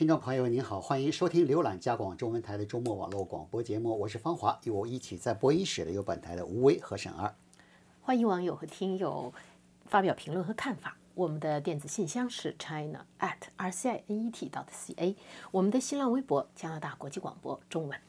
听众朋友您好，欢迎收听浏览加广中文台的周末网络广播节目，我是方华，与我一起在播音室的有本台的吴威和沈二。欢迎网友和听友发表评论和看法。我们的电子信箱是 china at r c i n e t dot c a，我们的新浪微博加拿大国际广播中文。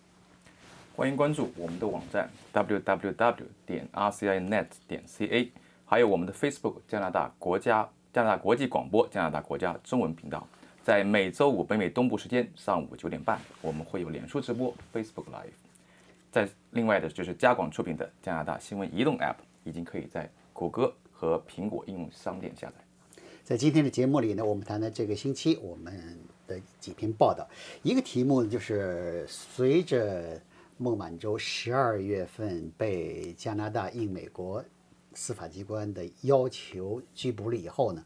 欢迎关注我们的网站 www 点 rcinet 点 ca，还有我们的 Facebook 加拿大国家加拿大国际广播加拿大国家中文频道。在每周五北美东部时间上午九点半，我们会有脸书直播 Facebook Live。在另外的就是加广出品的加拿大新闻移动 App，已经可以在谷歌和苹果应用商店下载。在今天的节目里呢，我们谈谈这个星期我们的几篇报道，一个题目就是随着孟晚舟十二月份被加拿大应美国司法机关的要求拘捕了以后呢，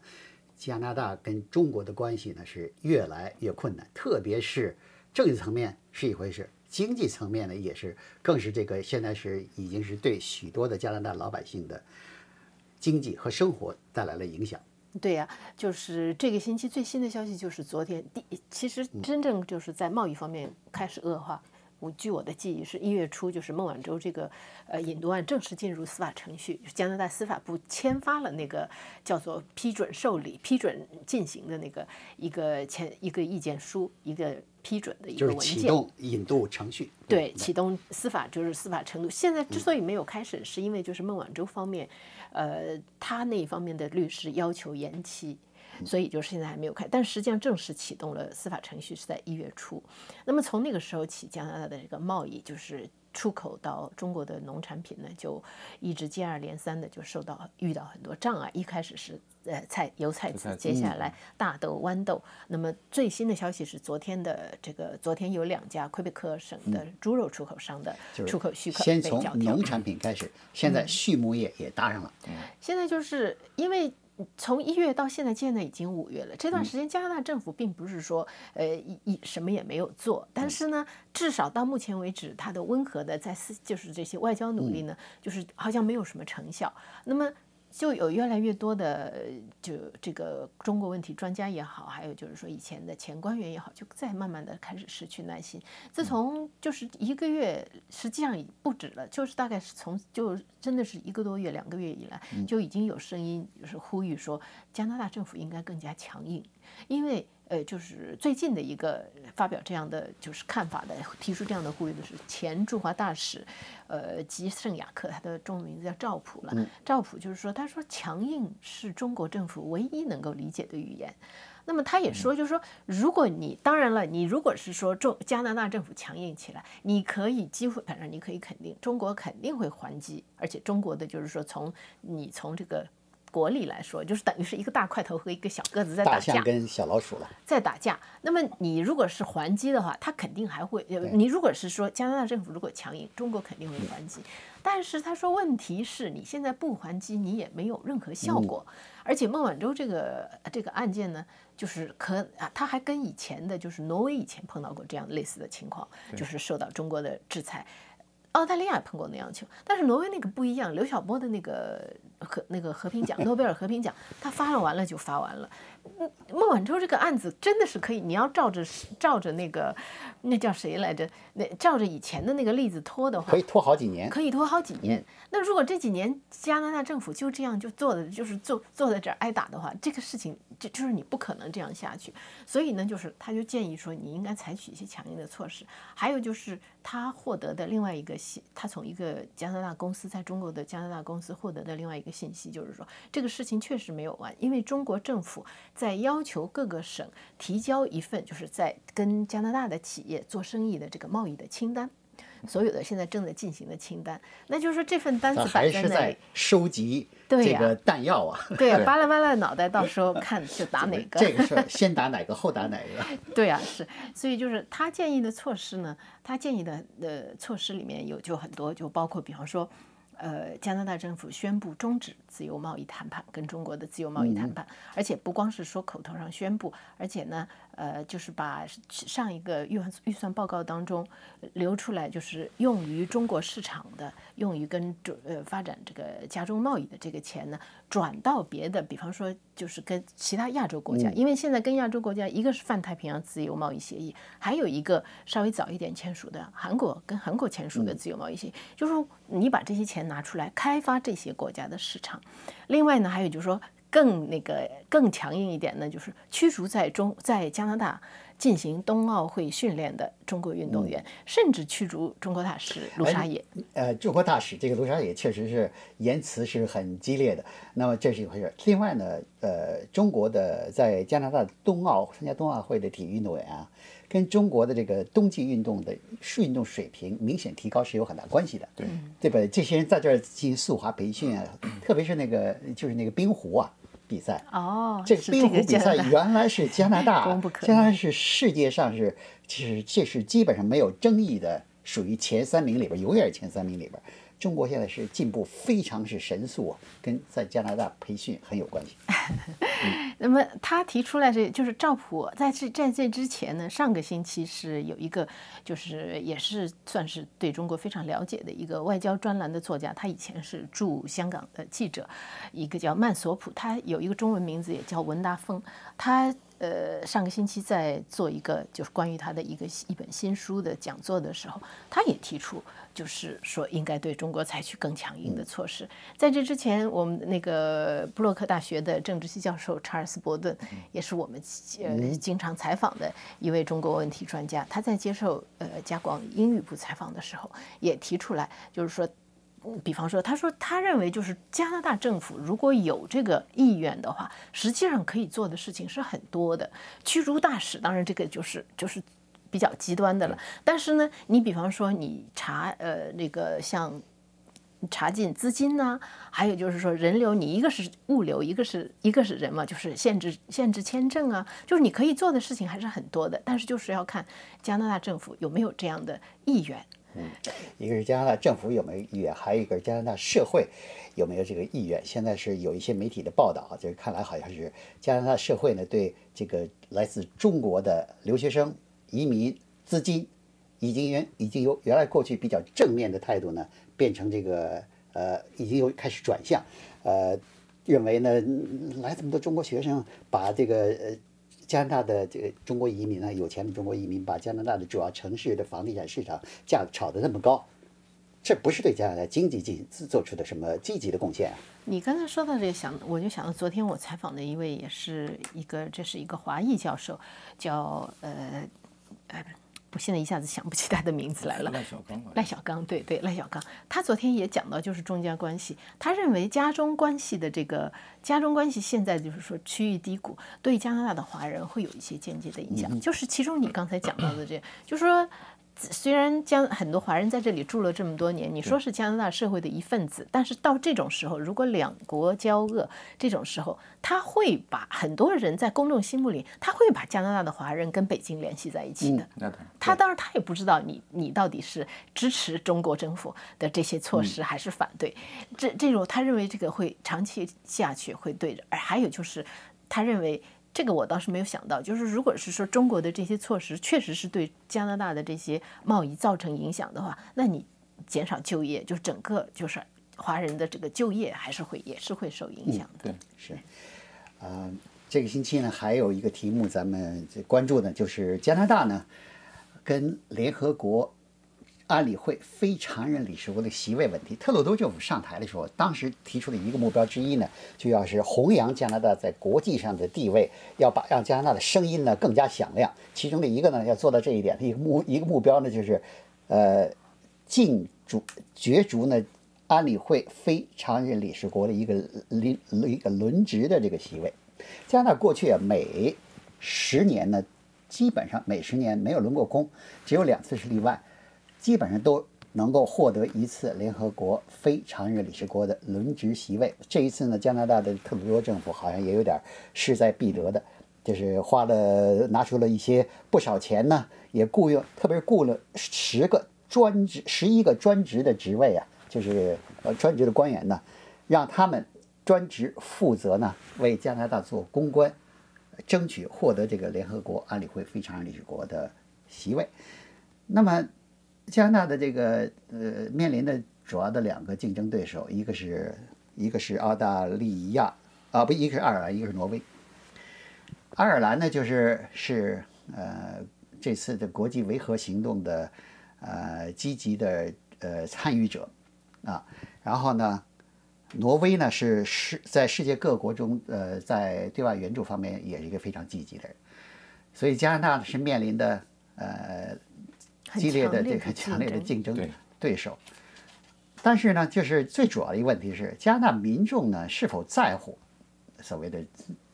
加拿大跟中国的关系呢是越来越困难，特别是政治层面是一回事，经济层面呢也是，更是这个现在是已经是对许多的加拿大老百姓的经济和生活带来了影响。对呀，就是这个星期最新的消息，就是昨天第，其实真正就是在贸易方面开始恶化。我据我的记忆，是一月初，就是孟晚舟这个呃引渡案正式进入司法程序，加拿大司法部签发了那个叫做批准受理、批准进行的那个一个签一个意见书，一个批准的一个文件。就是启动引渡程序。对，启动司法就是司法程度。现在之所以没有开始，是因为就是孟晚舟方面。呃，他那一方面的律师要求延期，所以就是现在还没有开。但实际上正式启动了司法程序是在一月初。那么从那个时候起，加拿大的这个贸易就是出口到中国的农产品呢，就一直接二连三的就受到遇到很多障碍。一开始是呃菜油菜籽，接下来大豆、豌豆。那么最新的消息是，昨天的这个昨天有两家魁北克省的猪肉出口商的出口许可先从农产品开始，现在畜牧业也搭上了。现在就是因为从一月到现在，现在已经五月了。这段时间，加拿大政府并不是说呃一一什么也没有做，但是呢，至少到目前为止，它的温和的在私就是这些外交努力呢，就是好像没有什么成效。那么。就有越来越多的就这个中国问题专家也好，还有就是说以前的前官员也好，就在慢慢的开始失去耐心。自从就是一个月，实际上不止了，就是大概是从就真的是一个多月、两个月以来，就已经有声音就是呼吁说，加拿大政府应该更加强硬，因为。呃，就是最近的一个发表这样的就是看法的，提出这样的呼吁的是前驻华大使，呃，吉圣雅克，他的中文名字叫赵普了。赵普就是说，他说强硬是中国政府唯一能够理解的语言。那么他也说，就是说，如果你当然了，你如果是说中加拿大政府强硬起来，你可以几乎反正你可以肯定，中国肯定会还击，而且中国的就是说从你从这个。国力来说，就是等于是一个大块头和一个小个子在打架，跟小老鼠了，在打架。那么你如果是还击的话，他肯定还会。你如果是说加拿大政府如果强硬，中国肯定会还击。但是他说，问题是你现在不还击，你也没有任何效果。而且孟晚舟这个这个案件呢，就是可啊，他还跟以前的，就是挪威以前碰到过这样类似的情况，就是受到中国的制裁。澳大利亚碰过那样球，但是挪威那个不一样。刘晓波的那个和那个和平奖，诺贝尔和平奖，他发了完了就发完了。孟晚舟这个案子真的是可以，你要照着照着那个那叫谁来着？那照着以前的那个例子拖的话，可以拖好几年，可以拖好几年。那如果这几年加拿大政府就这样就坐的，就是坐坐在这儿挨打的话，这个事情就就是你不可能这样下去。所以呢，就是他就建议说，你应该采取一些强硬的措施。还有就是他获得的另外一个信，他从一个加拿大公司在中国的加拿大公司获得的另外一个信息，就是说这个事情确实没有完，因为中国政府。在要求各个省提交一份，就是在跟加拿大的企业做生意的这个贸易的清单，所有的现在正在进行的清单，那就是说这份单子还是在收集这个弹药啊？对呀，扒拉扒拉脑袋，到时候看就打哪个。这个事先打哪个，后打哪个？对啊，是，所以就是他建议的措施呢，他建议的呃措施里面有就很多，就包括比方说。呃，加拿大政府宣布终止自由贸易谈判，跟中国的自由贸易谈判，而且不光是说口头上宣布，而且呢，呃，就是把上一个预算预算报告当中留出来，就是用于中国市场的，用于跟中呃发展这个加中贸易的这个钱呢，转到别的，比方说就是跟其他亚洲国家，因为现在跟亚洲国家一个是泛太平洋自由贸易协议，还有一个稍微早一点签署的韩国跟韩国签署的自由贸易协议，就是说你把这些钱。拿出来开发这些国家的市场，另外呢，还有就是说更那个更强硬一点呢，就是驱逐在中在加拿大进行冬奥会训练的中国运动员，甚至驱逐中国大使卢沙野。呃，中国大使这个卢沙野确实是言辞是很激烈的。那么这是一回事。另外呢，呃，中国的在加拿大冬奥参加冬奥会的体育运动员啊。跟中国的这个冬季运动的运动水平明显提高是有很大关系的，对对吧？这些人在这儿进行速滑培训啊，特别是那个就是那个冰壶啊比赛。哦，这个冰壶比赛原来是加拿大，加拿大是世界上是其实这是基本上没有争议的，属于前三名里边，永远是前三名里边。中国现在是进步非常是神速啊，跟在加拿大培训很有关系。那么他提出来这就是赵普在这在这之前呢，上个星期是有一个就是也是算是对中国非常了解的一个外交专栏的作家，他以前是驻香港的记者，一个叫曼索普，他有一个中文名字也叫文达峰，他。呃，上个星期在做一个就是关于他的一个一本新书的讲座的时候，他也提出，就是说应该对中国采取更强硬的措施。在这之前，我们那个布洛克大学的政治系教授查尔斯·伯顿，也是我们呃经常采访的一位中国问题专家，他在接受呃加广英语部采访的时候，也提出来，就是说。比方说，他说他认为就是加拿大政府如果有这个意愿的话，实际上可以做的事情是很多的。驱逐大使，当然这个就是就是比较极端的了。但是呢，你比方说你查呃那个像查禁资金呢，还有就是说人流，你一个是物流，一个是一个是人嘛，就是限制限制签证啊，就是你可以做的事情还是很多的。但是就是要看加拿大政府有没有这样的意愿。嗯，一个是加拿大政府有没有意愿，还有一个是加拿大社会有没有这个意愿。现在是有一些媒体的报道，就是看来好像是加拿大社会呢对这个来自中国的留学生、移民、资金，已经原已经由原来过去比较正面的态度呢，变成这个呃，已经又开始转向，呃，认为呢来这么多中国学生把这个呃。加拿大的这个中国移民呢，有钱的中国移民把加拿大的主要城市的房地产市场价炒得那么高，这不是对加拿大经济进行做出的什么积极的贡献啊？你刚才说到这个，想我就想到昨天我采访的一位，也是一个，这是一个华裔教授，叫呃呃。我现在一下子想不起他的名字来了。赖小刚。赖小刚，对对，赖小刚，他昨天也讲到，就是中加关系，他认为加中关系的这个加中关系现在就是说区域低谷，对加拿大的华人会有一些间接的影响。就是其中你刚才讲到的这，就是说。虽然将很多华人在这里住了这么多年，你说是加拿大社会的一份子，但是到这种时候，如果两国交恶，这种时候，他会把很多人在公众心目里，他会把加拿大的华人跟北京联系在一起的。他当然他也不知道你你到底是支持中国政府的这些措施还是反对，这这种他认为这个会长期下去会对着，而还有就是他认为。这个我倒是没有想到，就是如果是说中国的这些措施确实是对加拿大的这些贸易造成影响的话，那你减少就业，就整个就是华人的这个就业还是会也是会受影响的。对，是。啊，这个星期呢还有一个题目咱们关注的，就是加拿大呢跟联合国。安理会非常任理事国的席位问题，特鲁多政府上台的时候，当时提出的一个目标之一呢，就要是弘扬加拿大在国际上的地位，要把让加拿大的声音呢更加响亮。其中的一个呢，要做到这一点，一个目一个目标呢，就是，呃，禁逐角逐呢安理会非常任理事国的一个轮一个轮值的这个席位。加拿大过去啊，每十年呢，基本上每十年没有轮过空，只有两次是例外。基本上都能够获得一次联合国非常任理事国的轮值席位。这一次呢，加拿大的特鲁多政府好像也有点势在必得的，就是花了拿出了一些不少钱呢，也雇佣，特别是雇了十个专职、十一个专职的职位啊，就是呃专职的官员呢，让他们专职负责呢为加拿大做公关，争取获得这个联合国安理会非常任理事国的席位。那么加拿大的这个呃面临的主要的两个竞争对手，一个是一个是澳大利亚啊，不，一个是爱尔兰，一个是挪威。爱尔兰呢，就是是呃这次的国际维和行动的呃积极的呃参与者啊，然后呢，挪威呢是世在世界各国中呃在对外援助方面也是一个非常积极的人，所以加拿大是面临的呃激烈的这个强烈的竞争对对手。但是呢，就是最主要的一个问题是，加拿大民众呢是否在乎所谓的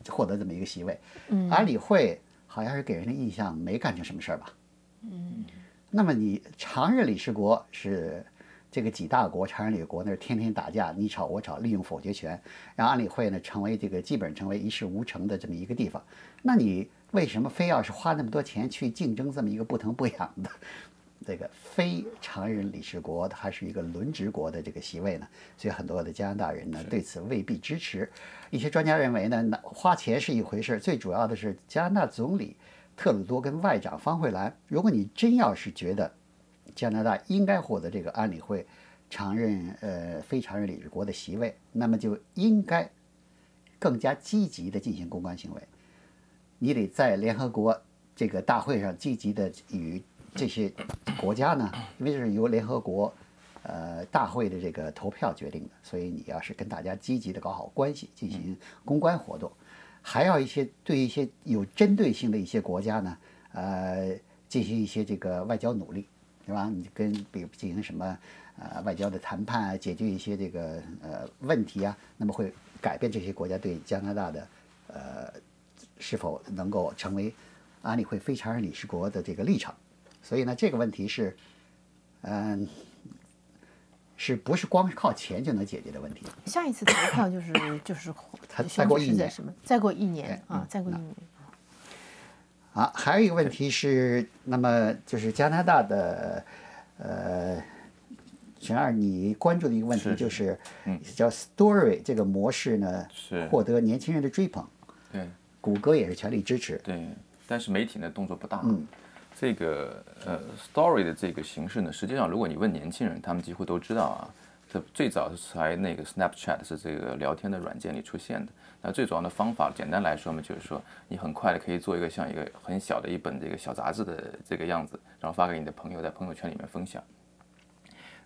获得这么一个席位？嗯，安理会好像是给人的印象没干成什么事儿吧？嗯，那么你常任理事国是这个几大国，常任理事国那是天天打架，你吵我吵，利用否决权，让安理会呢成为这个基本成为一事无成的这么一个地方。那你为什么非要是花那么多钱去竞争这么一个不疼不痒的这个非常任理事国，还是一个轮值国的这个席位呢？所以很多的加拿大人呢对此未必支持。一些专家认为呢，那花钱是一回事，最主要的是加拿大总理特鲁多跟外长方慧兰，如果你真要是觉得加拿大应该获得这个安理会常任呃非常任理事国的席位，那么就应该更加积极的进行公关行为。你得在联合国这个大会上积极的与这些国家呢，因为这是由联合国呃大会的这个投票决定的，所以你要是跟大家积极的搞好关系，进行公关活动，还要一些对一些有针对性的一些国家呢，呃，进行一些这个外交努力，对吧？你跟比如进行什么呃外交的谈判啊，解决一些这个呃问题啊，那么会改变这些国家对加拿大的呃是否能够成为安理会非常理事国的这个立场。所以呢，这个问题是，嗯、是不是光是靠钱就能解决的问题？下一次投票就是就是再过一年什么？再过一年啊，再过一年。啊，还有一个问题是，那么就是加拿大的，呃，陈二，你关注的一个问题是就是，叫 Story 这个模式呢，是获得年轻人的追捧，对谷歌也是全力支持。对，但是媒体呢动作不大。嗯这个呃 story 的这个形式呢，实际上如果你问年轻人，他们几乎都知道啊。这最早是才那个 Snapchat 是这个聊天的软件里出现的。那最主要的方法，简单来说嘛，就是说你很快的可以做一个像一个很小的一本这个小杂志的这个样子，然后发给你的朋友，在朋友圈里面分享。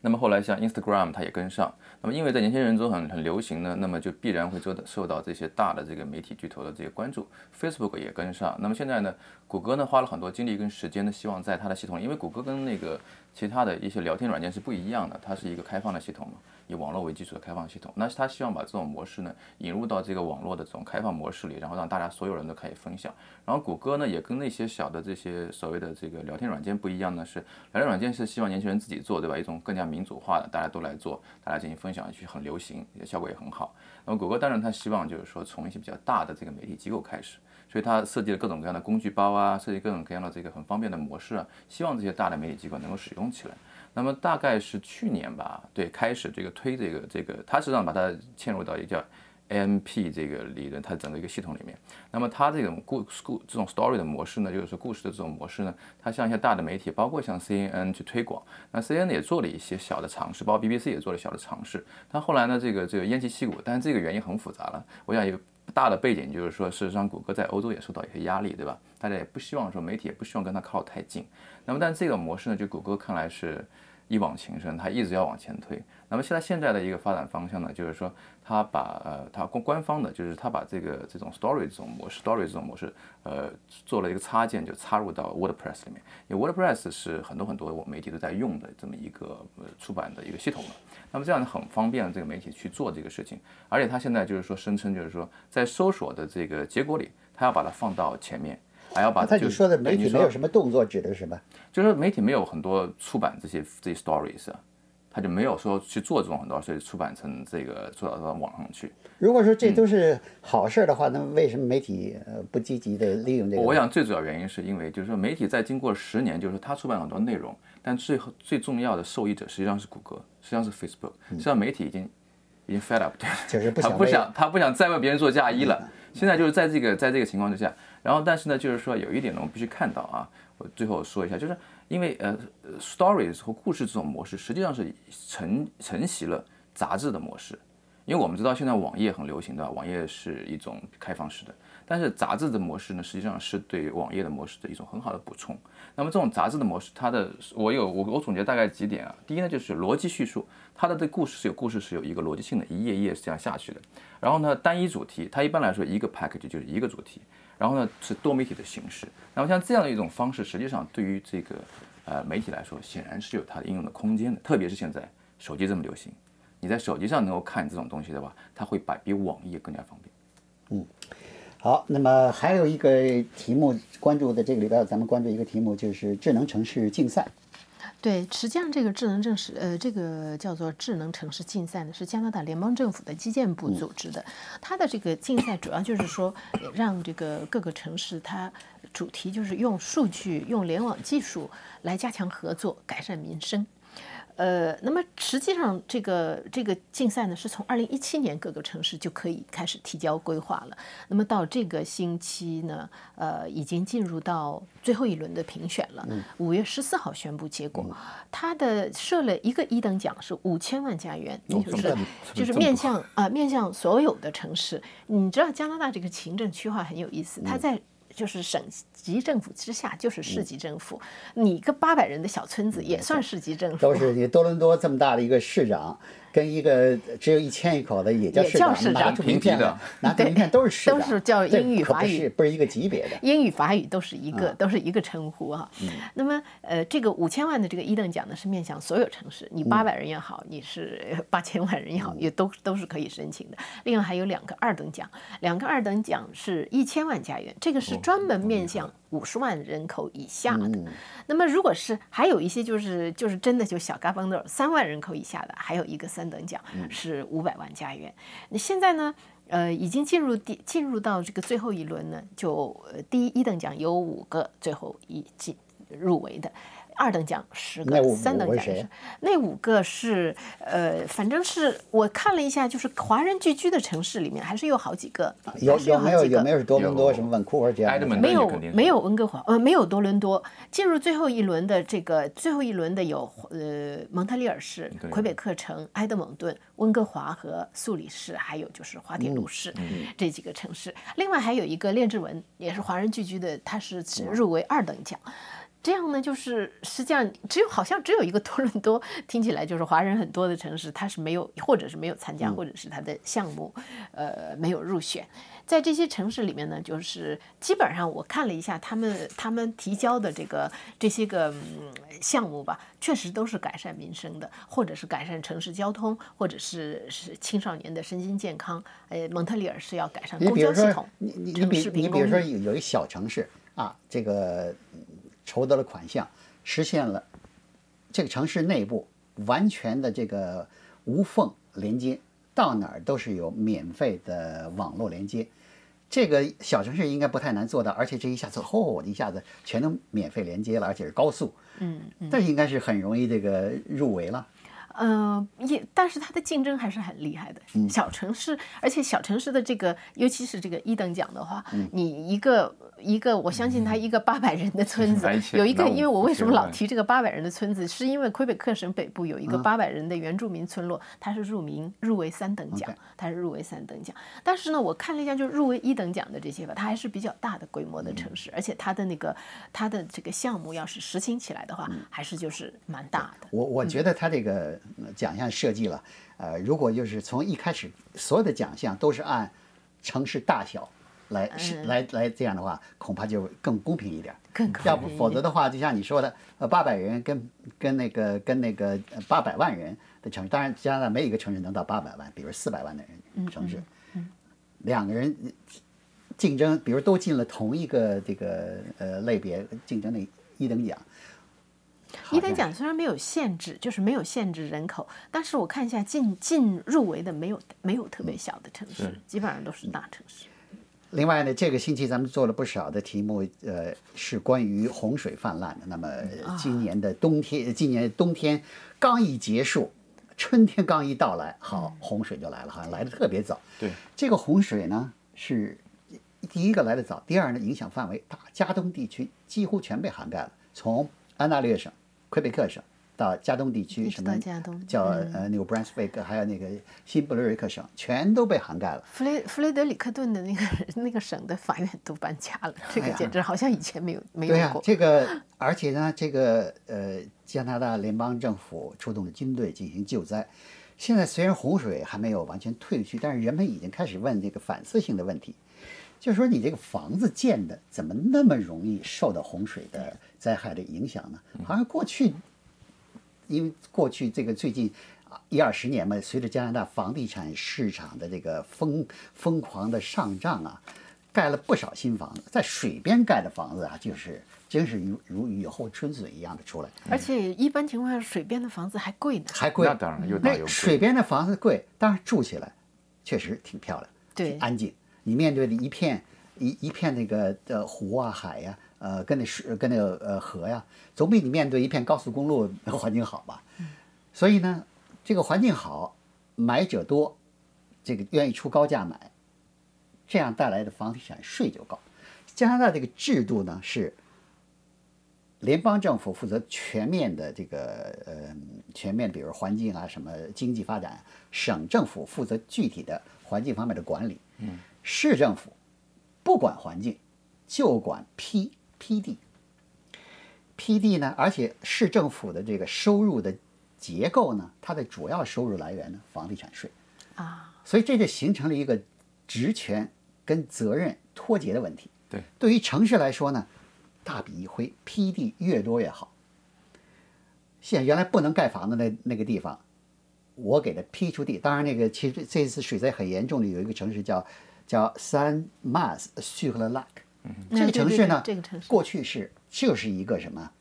那么后来像 Instagram 它也跟上，那么因为在年轻人中很很流行呢，那么就必然会受到受到这些大的这个媒体巨头的这些关注，Facebook 也跟上。那么现在呢，谷歌呢花了很多精力跟时间呢，希望在它的系统里，因为谷歌跟那个其他的一些聊天软件是不一样的，它是一个开放的系统嘛，以网络为基础的开放系统。那是他希望把这种模式呢引入到这个网络的这种开放模式里，然后让大家所有人都可以分享。然后谷歌呢也跟那些小的这些所谓的这个聊天软件不一样呢，是聊天软件是希望年轻人自己做，对吧？一种更加民主化的，大家都来做，大家进行分享，去很流行，也效果也很好。那么谷歌当然他希望就是说从一些比较大的这个媒体机构开始，所以它设计了各种各样的工具包啊，设计各种各样的这个很方便的模式啊，希望这些大的媒体机构能够使用起来。那么大概是去年吧，对，开始这个推这个这个，它实际上把它嵌入到一个叫 AMP 这个理论，它整个一个系统里面。那么它这种故故这种 story 的模式呢，就是说故事的这种模式呢，它向一些大的媒体，包括像 CNN 去推广。那 CNN 也做了一些小的尝试，包括 BBC 也做了小的尝试。但后来呢，这个这个偃旗息鼓，但是这个原因很复杂了。我想有大的背景就是说，事实上谷歌在欧洲也受到一些压力，对吧？大家也不希望说媒体也不希望跟它靠太近。那么但这个模式呢，就谷歌看来是一往情深，它一直要往前推。那么现在现在的一个发展方向呢，就是说它把呃它官官方的，就是它把这个这种 story 这种模式，story 这种模式，呃做了一个插件，就插入到 WordPress 里面。因为 WordPress 是很多很多媒体都在用的这么一个呃出版的一个系统了。那么这样很方便这个媒体去做这个事情，而且它现在就是说声称就是说在搜索的这个结果里，它要把它放到前面。还要把他就说的媒体没有什么动作，指的是什么？就是媒体没有很多出版这些这些 stories 啊，他就没有说去做这种很多，所以出版成这个做到到网上去。如果说这都是好事儿的话，那为什么媒体呃不积极的利用这个？我想最主要原因是因为就是说媒体在经过十年，就是说他出版很多内容，但最后最重要的受益者实际上是谷歌，实际上是 Facebook，实际上媒体已经已经 fed up，对，就是不想他不想他不想再为别人做嫁衣了。现在就是在这个在这个情况之下，然后但是呢，就是说有一点呢，我们必须看到啊，我最后说一下，就是因为呃 stories 和故事这种模式实际上是承承袭了杂志的模式，因为我们知道现在网页很流行的，网页是一种开放式的，但是杂志的模式呢，实际上是对网页的模式的一种很好的补充。那么这种杂志的模式，它的我有我我总结大概几点啊，第一呢就是逻辑叙述，它的这故事是有故事是有一个逻辑性的，一页一页是这样下去的。然后呢，单一主题，它一般来说一个 package 就是一个主题，然后呢是多媒体的形式。那么像这样的一种方式，实际上对于这个呃媒体来说，显然是有它的应用的空间的，特别是现在手机这么流行，你在手机上能够看这种东西的话，它会比比网页更加方便。嗯好，那么还有一个题目关注的这个里边，咱们关注一个题目就是智能城市竞赛。对，实际上这个智能城市，呃，这个叫做智能城市竞赛呢，是加拿大联邦政府的基建部组织的。它的这个竞赛主要就是说，呃让这个各个城市它主题就是用数据、用联网技术来加强合作，改善民生。呃，那么实际上，这个这个竞赛呢，是从二零一七年各个城市就可以开始提交规划了。那么到这个星期呢，呃，已经进入到最后一轮的评选了。五月十四号宣布结果，它的设了一个一等奖是五千万加元，也就是就是面向啊、面向所有的城市。你知道加拿大这个行政区划很有意思，它在。就是省级政府之下就是市级政府，你个八百人的小村子也算市级政府，都是。你多伦多这么大的一个市长，跟一个只有一千一口的也叫也市长，叫市长拿出名片的，拿出名片都是市长，都是叫英语法语。是不是一个级别的。英语、法语都是一个，都是一个称呼哈。那么，呃，这个五千万的这个一等奖呢，是面向所有城市，你八百人也好，你是八千万人也好，也都都是可以申请的。另外还有两个二等奖，两个二等奖是一千万加元，这个是专门面向五十万人口以下的。那么，如果是还有一些就是就是真的就小嘎嘣的三万人口以下的，还有一个三等奖是五百万加元。那现在呢？呃，已经进入第进入到这个最后一轮呢，就呃第一一等奖有五个最后一进入围的，二等奖十个，三等奖也是。那五个是呃，反正是我看了一下，就是华人聚居的城市里面还是有好几个，有还有有没有好几个有没有是多伦多什么温库尔这样没有没有温哥华，呃，没有多伦多。进入最后一轮的这个最后一轮的有呃蒙特利尔市、魁北克城、埃德蒙顿、温哥华和素里市，还有就是滑铁卢市、这几个城市。另外还有一个列治文，也是华人聚居的，它是入围二等奖。这样呢，就是实际上只有好像只有一个多伦多，听起来就是华人很多的城市，它是没有，或者是没有参加，或者是它的项目，呃，没有入选。在这些城市里面呢，就是基本上我看了一下他们他们提交的这个这些个、嗯、项目吧，确实都是改善民生的，或者是改善城市交通，或者是是青少年的身心健康。呃，蒙特利尔是要改善公你比如说交系统，你你你比你比如说有有一小城市啊，这个嗯筹得了款项，实现了这个城市内部完全的这个无缝连接，到哪儿都是有免费的网络连接。这个小城市应该不太难做到，而且这一下子，吼，一下子全都免费连接了，而且是高速，嗯，这应该是很容易这个入围了。呃，也，但是它的竞争还是很厉害的。嗯小城市，而且小城市的这个，尤其是这个一等奖的话，嗯你一个一个，我相信它一个八百人的村子有一个，因为我为什么老提这个八百人的村子，是因为魁北克省北部有一嗯个八百人的原住民村落，它是入名入围三等奖它是入围三等奖。但是呢，我看了一下，就是入围一等奖的这些吧，它还是比较大的规模的嗯城市，而且它的那个它的这个项目要是实行起来的嗯话，还是就是蛮大的。我我觉得它这个呃奖项设计了，呃，如果就是从一开始所有的奖项都是按城市大小来是来来这样的话，恐怕就更公平一点。更公要不否则的话，就像你说的，呃，八百人跟跟那个跟那个八百万人的城市，当然加拿大没有一个城市能到八百万，比如四百万的人城市，两个人竞争，比如都进了同一个这个呃类别竞争的一等奖，伊登奖虽然没有限制，就是没有限制人口，但是我看一下进进入围的没有没有特别小的城市，基本上都是大城市。另外呢，这个星期咱们做了不少的题目，呃，是关于洪水泛滥的。那么今年的冬天，今年冬天刚一结束，春天刚一到来，好，洪水就来了，好像来的特别早。对，这个洪水呢是第一个来的早，第二呢影响范围大，加东地区几乎全被涵盖了，从安大略省、魁北克省。到加东地区，什么叫呃 New Brunswick，还有那个新布雷瑞克省，全都被涵盖了。弗雷弗雷德里克顿的那个那个省的法院都搬家了，这个简直好像以前没有没有过。对呀，这个而且呢，这个呃加拿大联邦政府出动了军队进行救灾。现在虽然洪水还没有完全退去，但是人们已经开始问这个反思性的问题，就是说你这个房子建的怎么那么容易受到洪水的灾害的影响呢？好像过去。因为过去这个最近啊一二十年嘛，随着加拿大房地产市场的这个疯疯狂的上涨啊，盖了不少新房子，在水边盖的房子啊，就是真是如如雨后春笋一样的出来。而且一般情况下，水边的房子还贵呢。还贵，那当然又大又贵。水边的房子贵，当然住起来确实挺漂亮，对，安静。你面对的一片一一片那个的湖啊海呀。呃，跟那水跟那个呃河呀，总比你面对一片高速公路环境好吧？所以呢，这个环境好，买者多，这个愿意出高价买，这样带来的房地产税就高。加拿大这个制度呢是，联邦政府负责全面的这个呃全面，比如环境啊什么经济发展，省政府负责具体的环境方面的管理，嗯，市政府不管环境，就管批。批地。批地呢？而且市政府的这个收入的结构呢，它的主要收入来源呢，房地产税啊，所以这就形成了一个职权跟责任脱节的问题。对，对于城市来说呢，大笔一挥批地越多越好。现原来不能盖房子那那个地方，我给他批出地。当然，那个其实这次水灾很严重的有一个城市叫叫 San Mas s u r l a c 这个城市呢，过去是就是一个什么，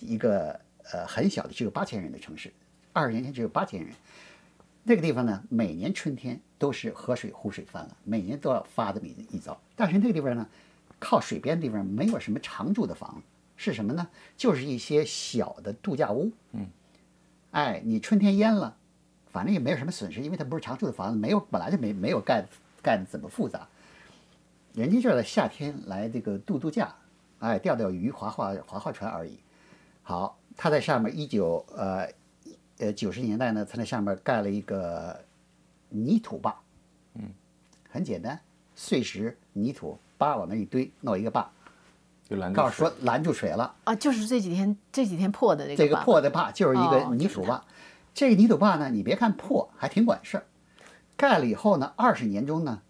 一个呃很小的只有八千人的城市，二十年前只有八千人。那个地方呢，每年春天都是河水湖水泛滥，每年都要发这么一一遭。但是那个地方呢，靠水边的地方没有什么常住的房子，是什么呢？就是一些小的度假屋。嗯，哎，你春天淹了，反正也没有什么损失，因为它不是常住的房子，没有本来就没没有盖盖的怎么复杂。人家就是夏天来这个度度假，哎，钓钓鱼、划划划划船而已。好，他在上面一九呃呃九十年代呢，他在上面盖了一个泥土坝，嗯，很简单，碎石、泥土扒往那一堆，弄一个坝，就拦告诉说拦住水了啊，就是这几天这几天破的这个这个破的坝就是一个泥土坝。这个泥土坝呢，你别看破，还挺管事儿。盖了以后呢，二十年中呢。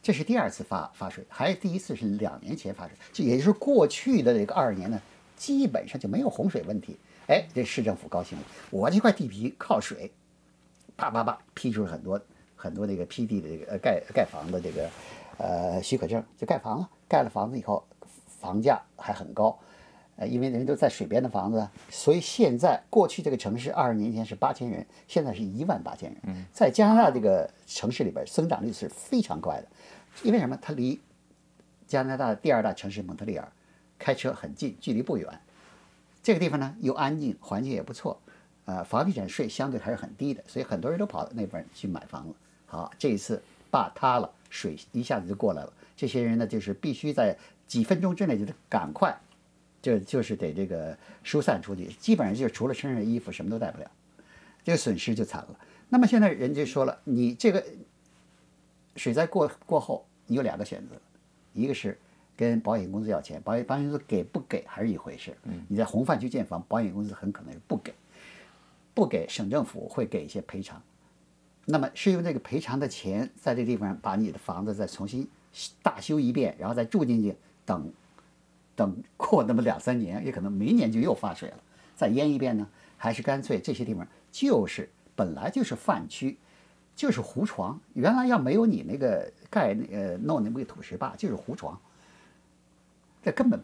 这是第二次发发水，还第一次是两年前发水，就也就是过去的这个二十年呢，基本上就没有洪水问题。哎，这市政府高兴了，我这块地皮靠水，叭叭叭批出了很多很多那个批地的这个呃盖盖房的这个呃许可证，就盖房了。盖了房子以后，房价还很高，呃，因为人都在水边的房子，所以现在过去这个城市二十年前是八千人，现在是一万八千人，在加拿大这个城市里边增长率是非常快的。因为什么？它离加拿大第二大城市蒙特利尔开车很近，距离不远。这个地方呢又安静，环境也不错，呃，房地产税相对还是很低的，所以很多人都跑到那边去买房子。好，这一次坝塌了，水一下子就过来了。这些人呢，就是必须在几分钟之内就得赶快，就就是得这个疏散出去，基本上就除了身上衣服什么都带不了，这个损失就惨了。那么现在人家说了，你这个水灾过过后。你有两个选择，一个是跟保险公司要钱，保险保险公司给不给还是一回事。嗯，你在洪泛区建房，保险公司很可能是不给，不给省政府会给一些赔偿。那么是用这个赔偿的钱在这地方把你的房子再重新大修一遍，然后再住进去，等等过那么两三年，也可能明年就又发水了，再淹一遍呢？还是干脆这些地方就是本来就是泛区？就是湖床，原来要没有你那个盖那呃弄那么个土石坝，就是湖床。这根本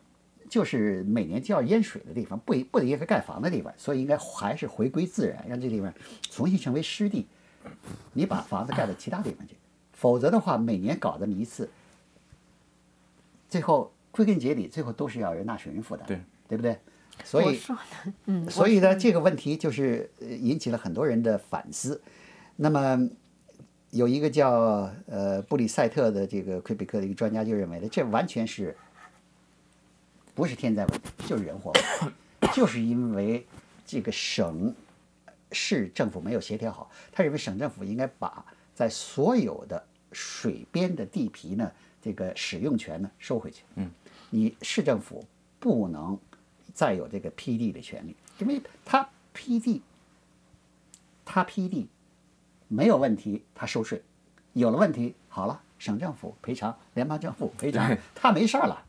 就是每年就要淹水的地方，不不应该盖房的地方，所以应该还是回归自然，让这地方重新成为湿地。你把房子盖到其他地方去，否则的话，每年搞这么一次，最后归根结底，最后都是要由纳税人负担，对对不对？所以嗯，所以呢，这个问题就是呃引起了很多人的反思。那么有一个叫呃布里塞特的这个魁北克的一个专家就认为呢，这完全是不是天灾问题，就是人祸问题，就是因为这个省市政府没有协调好。他认为省政府应该把在所有的水边的地皮呢，这个使用权呢收回去。嗯，你市政府不能再有这个批地的权利，因为他批地，他批地没有问题，他收税；有了问题，好了，省政府赔偿，联邦政府赔偿，他没事儿了。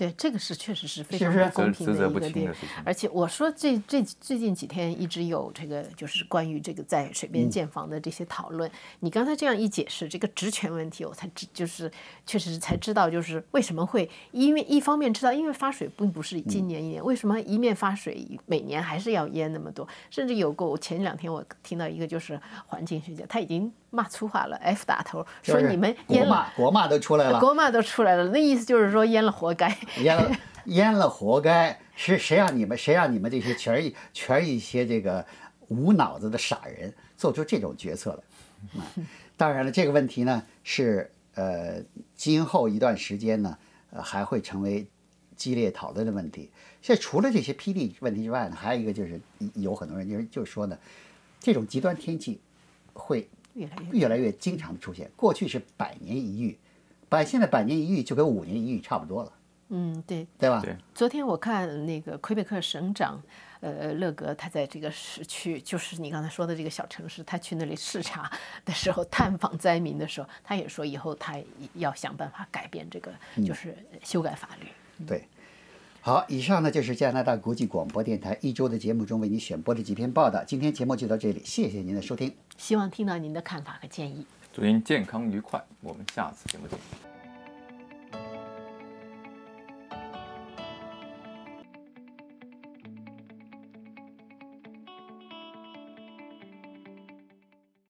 对，这个是确实是非常不公平的一个点。而且我说这这最近几天一直有这个就是关于这个在水边建房的这些讨论。你刚才这样一解释这个职权问题，我才知就是确实才知道就是为什么会因为一方面知道因为发水并不是今年一年，为什么一面发水每年还是要淹那么多？甚至有过我前两天我听到一个就是环境学家，他已经骂粗话了，F 打头，说你们了。骂国骂都出来了，国骂都出来了，那意思就是说淹了活该。淹了淹了活该，是谁让你们谁让你们这些全一全一些这个无脑子的傻人做出这种决策了？啊，当然了，这个问题呢是呃今后一段时间呢呃还会成为激烈讨论的问题。现在除了这些霹雳问题之外呢，还有一个就是有很多人就是就是说呢，这种极端天气会越来越越来越经常出现。过去是百年一遇，百现在百年一遇就跟五年一遇差不多了，嗯，对，对吧？对昨天我看那个魁北克省长，呃，勒格他在这个市区，就是你刚才说的这个小城市，他去那里视察的时候，探访灾民的时候，他也说以后他要想办法改变这个，就是修改法律。对，好，以上呢就是加拿大国际广播电台一周的节目中为您选播的几篇报道。今天节目就到这里，谢谢您的收听。希望听到您的看法和建议。祝您健康愉快，我们下次节目见。